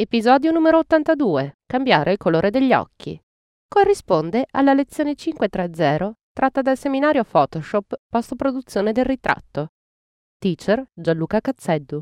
Episodio numero 82. Cambiare il colore degli occhi. Corrisponde alla lezione 530 tratta dal seminario Photoshop post produzione del ritratto. Teacher Gianluca Cazzeddu.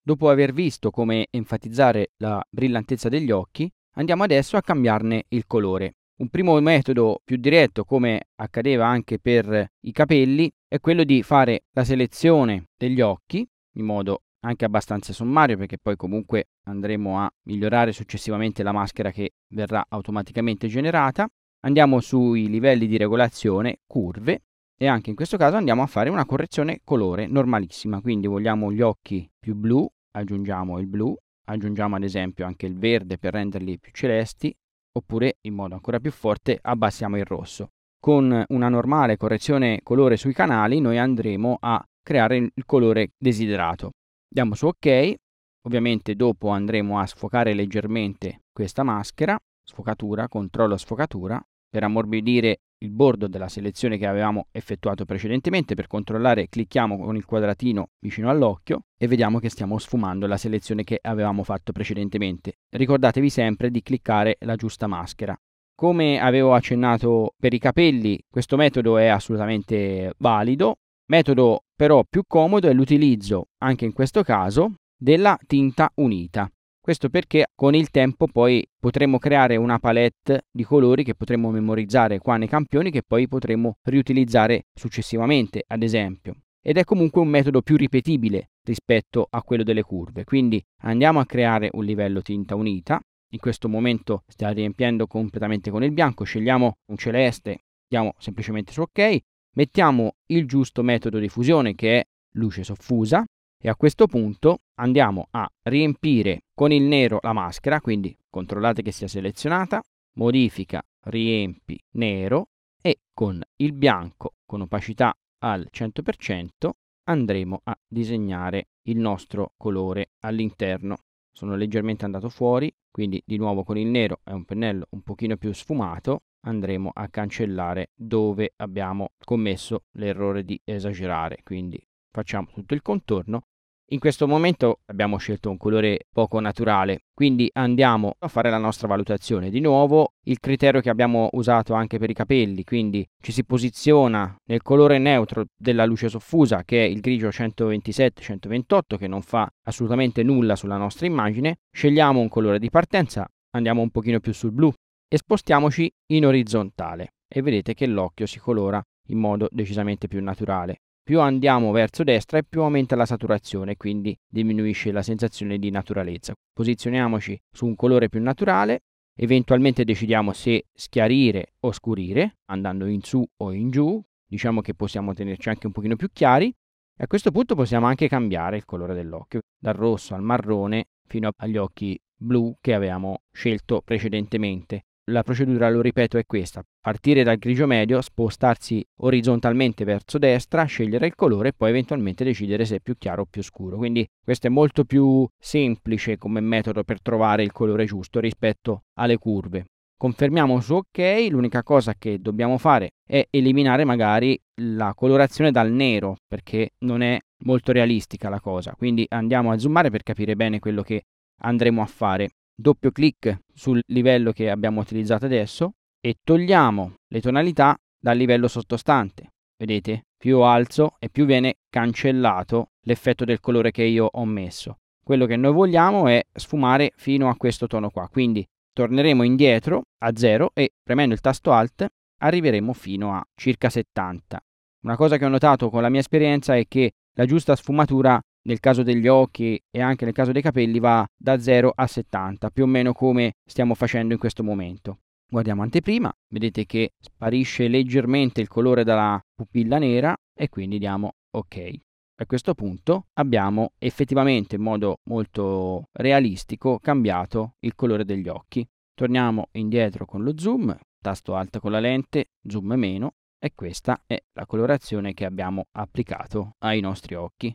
Dopo aver visto come enfatizzare la brillantezza degli occhi, andiamo adesso a cambiarne il colore. Un primo metodo più diretto, come accadeva anche per i capelli, è quello di fare la selezione degli occhi in modo anche abbastanza sommario perché poi comunque andremo a migliorare successivamente la maschera che verrà automaticamente generata. Andiamo sui livelli di regolazione curve e anche in questo caso andiamo a fare una correzione colore normalissima, quindi vogliamo gli occhi più blu, aggiungiamo il blu, aggiungiamo ad esempio anche il verde per renderli più celesti, oppure in modo ancora più forte abbassiamo il rosso. Con una normale correzione colore sui canali noi andremo a creare il colore desiderato. Diamo su ok, ovviamente dopo andremo a sfocare leggermente questa maschera, sfocatura, controllo sfocatura, per ammorbidire il bordo della selezione che avevamo effettuato precedentemente. Per controllare clicchiamo con il quadratino vicino all'occhio e vediamo che stiamo sfumando la selezione che avevamo fatto precedentemente. Ricordatevi sempre di cliccare la giusta maschera. Come avevo accennato per i capelli, questo metodo è assolutamente valido. Metodo però più comodo è l'utilizzo, anche in questo caso, della tinta unita. Questo perché con il tempo poi potremo creare una palette di colori che potremo memorizzare qua nei campioni che poi potremo riutilizzare successivamente, ad esempio. Ed è comunque un metodo più ripetibile rispetto a quello delle curve. Quindi andiamo a creare un livello tinta unita. In questo momento sta riempiendo completamente con il bianco, scegliamo un celeste, diamo semplicemente su ok, mettiamo il giusto metodo di fusione che è luce soffusa e a questo punto andiamo a riempire con il nero la maschera, quindi controllate che sia selezionata, modifica, riempi nero e con il bianco con opacità al 100% andremo a disegnare il nostro colore all'interno. Sono leggermente andato fuori, quindi di nuovo con il nero è un pennello un pochino più sfumato, andremo a cancellare dove abbiamo commesso l'errore di esagerare, quindi facciamo tutto il contorno. In questo momento abbiamo scelto un colore poco naturale, quindi andiamo a fare la nostra valutazione. Di nuovo il criterio che abbiamo usato anche per i capelli, quindi ci si posiziona nel colore neutro della luce soffusa che è il grigio 127-128 che non fa assolutamente nulla sulla nostra immagine. Scegliamo un colore di partenza, andiamo un pochino più sul blu e spostiamoci in orizzontale e vedete che l'occhio si colora in modo decisamente più naturale. Più andiamo verso destra e più aumenta la saturazione, quindi diminuisce la sensazione di naturalezza. Posizioniamoci su un colore più naturale, eventualmente decidiamo se schiarire o scurire, andando in su o in giù, diciamo che possiamo tenerci anche un pochino più chiari e a questo punto possiamo anche cambiare il colore dell'occhio, dal rosso al marrone fino agli occhi blu che avevamo scelto precedentemente. La procedura, lo ripeto, è questa. Partire dal grigio medio, spostarsi orizzontalmente verso destra, scegliere il colore e poi eventualmente decidere se è più chiaro o più scuro. Quindi questo è molto più semplice come metodo per trovare il colore giusto rispetto alle curve. Confermiamo su ok, l'unica cosa che dobbiamo fare è eliminare magari la colorazione dal nero perché non è molto realistica la cosa. Quindi andiamo a zoomare per capire bene quello che andremo a fare doppio clic sul livello che abbiamo utilizzato adesso e togliamo le tonalità dal livello sottostante. Vedete? Più alzo e più viene cancellato l'effetto del colore che io ho messo. Quello che noi vogliamo è sfumare fino a questo tono qua, quindi torneremo indietro a 0 e premendo il tasto Alt arriveremo fino a circa 70. Una cosa che ho notato con la mia esperienza è che la giusta sfumatura nel caso degli occhi e anche nel caso dei capelli va da 0 a 70, più o meno come stiamo facendo in questo momento. Guardiamo anteprima, vedete che sparisce leggermente il colore dalla pupilla nera e quindi diamo ok. A questo punto abbiamo effettivamente in modo molto realistico cambiato il colore degli occhi. Torniamo indietro con lo zoom, tasto alto con la lente, zoom meno e questa è la colorazione che abbiamo applicato ai nostri occhi.